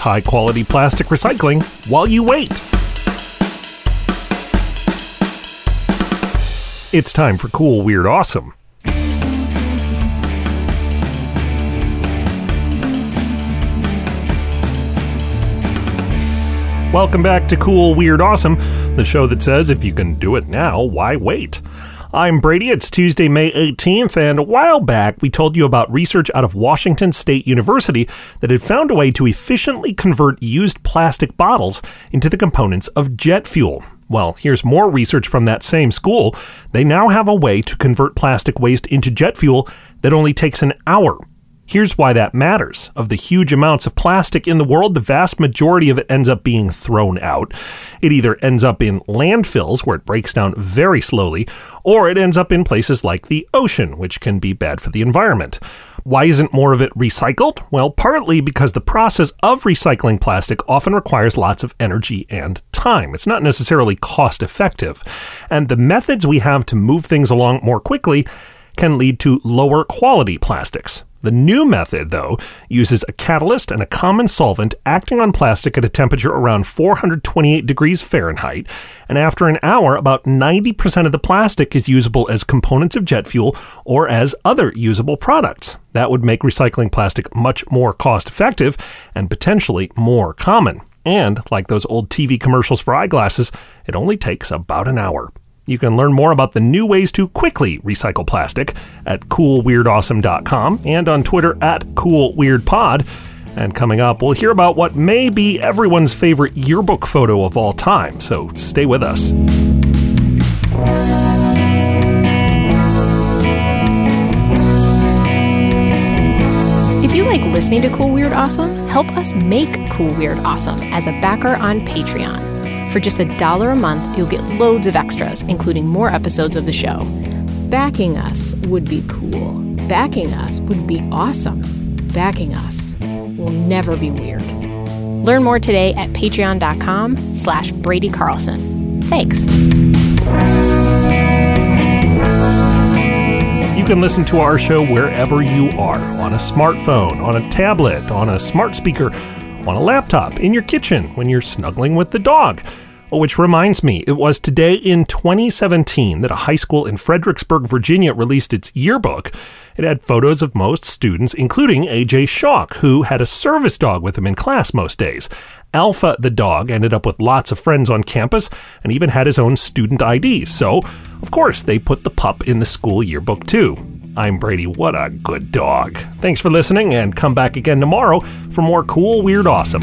high quality plastic recycling while you wait. It's time for Cool, Weird, Awesome. Welcome back to Cool, Weird, Awesome, the show that says if you can do it now, why wait? I'm Brady. It's Tuesday, May 18th, and a while back we told you about research out of Washington State University that had found a way to efficiently convert used plastic bottles into the components of jet fuel. Well, here's more research from that same school. They now have a way to convert plastic waste into jet fuel that only takes an hour. Here's why that matters. Of the huge amounts of plastic in the world, the vast majority of it ends up being thrown out. It either ends up in landfills, where it breaks down very slowly, or it ends up in places like the ocean, which can be bad for the environment. Why isn't more of it recycled? Well, partly because the process of recycling plastic often requires lots of energy and time. It's not necessarily cost effective. And the methods we have to move things along more quickly can lead to lower quality plastics. The new method, though, uses a catalyst and a common solvent acting on plastic at a temperature around 428 degrees Fahrenheit, and after an hour, about 90% of the plastic is usable as components of jet fuel or as other usable products. That would make recycling plastic much more cost effective and potentially more common. And, like those old TV commercials for eyeglasses, it only takes about an hour. You can learn more about the new ways to quickly recycle plastic at coolweirdawesome.com and on Twitter at coolweirdpod. And coming up, we'll hear about what may be everyone's favorite yearbook photo of all time, so stay with us. If you like listening to Cool Weird Awesome, help us make Cool Weird Awesome as a backer on Patreon. For just a dollar a month, you'll get loads of extras, including more episodes of the show. Backing us would be cool. Backing us would be awesome. Backing us will never be weird. Learn more today at patreon.com slash Brady Carlson. Thanks. You can listen to our show wherever you are on a smartphone, on a tablet, on a smart speaker, on a laptop, in your kitchen, when you're snuggling with the dog. Oh, which reminds me, it was today in 2017 that a high school in Fredericksburg, Virginia released its yearbook. It had photos of most students, including AJ Shock, who had a service dog with him in class most days. Alpha, the dog, ended up with lots of friends on campus and even had his own student ID. So, of course, they put the pup in the school yearbook too. I'm Brady. What a good dog. Thanks for listening and come back again tomorrow for more cool, weird, awesome.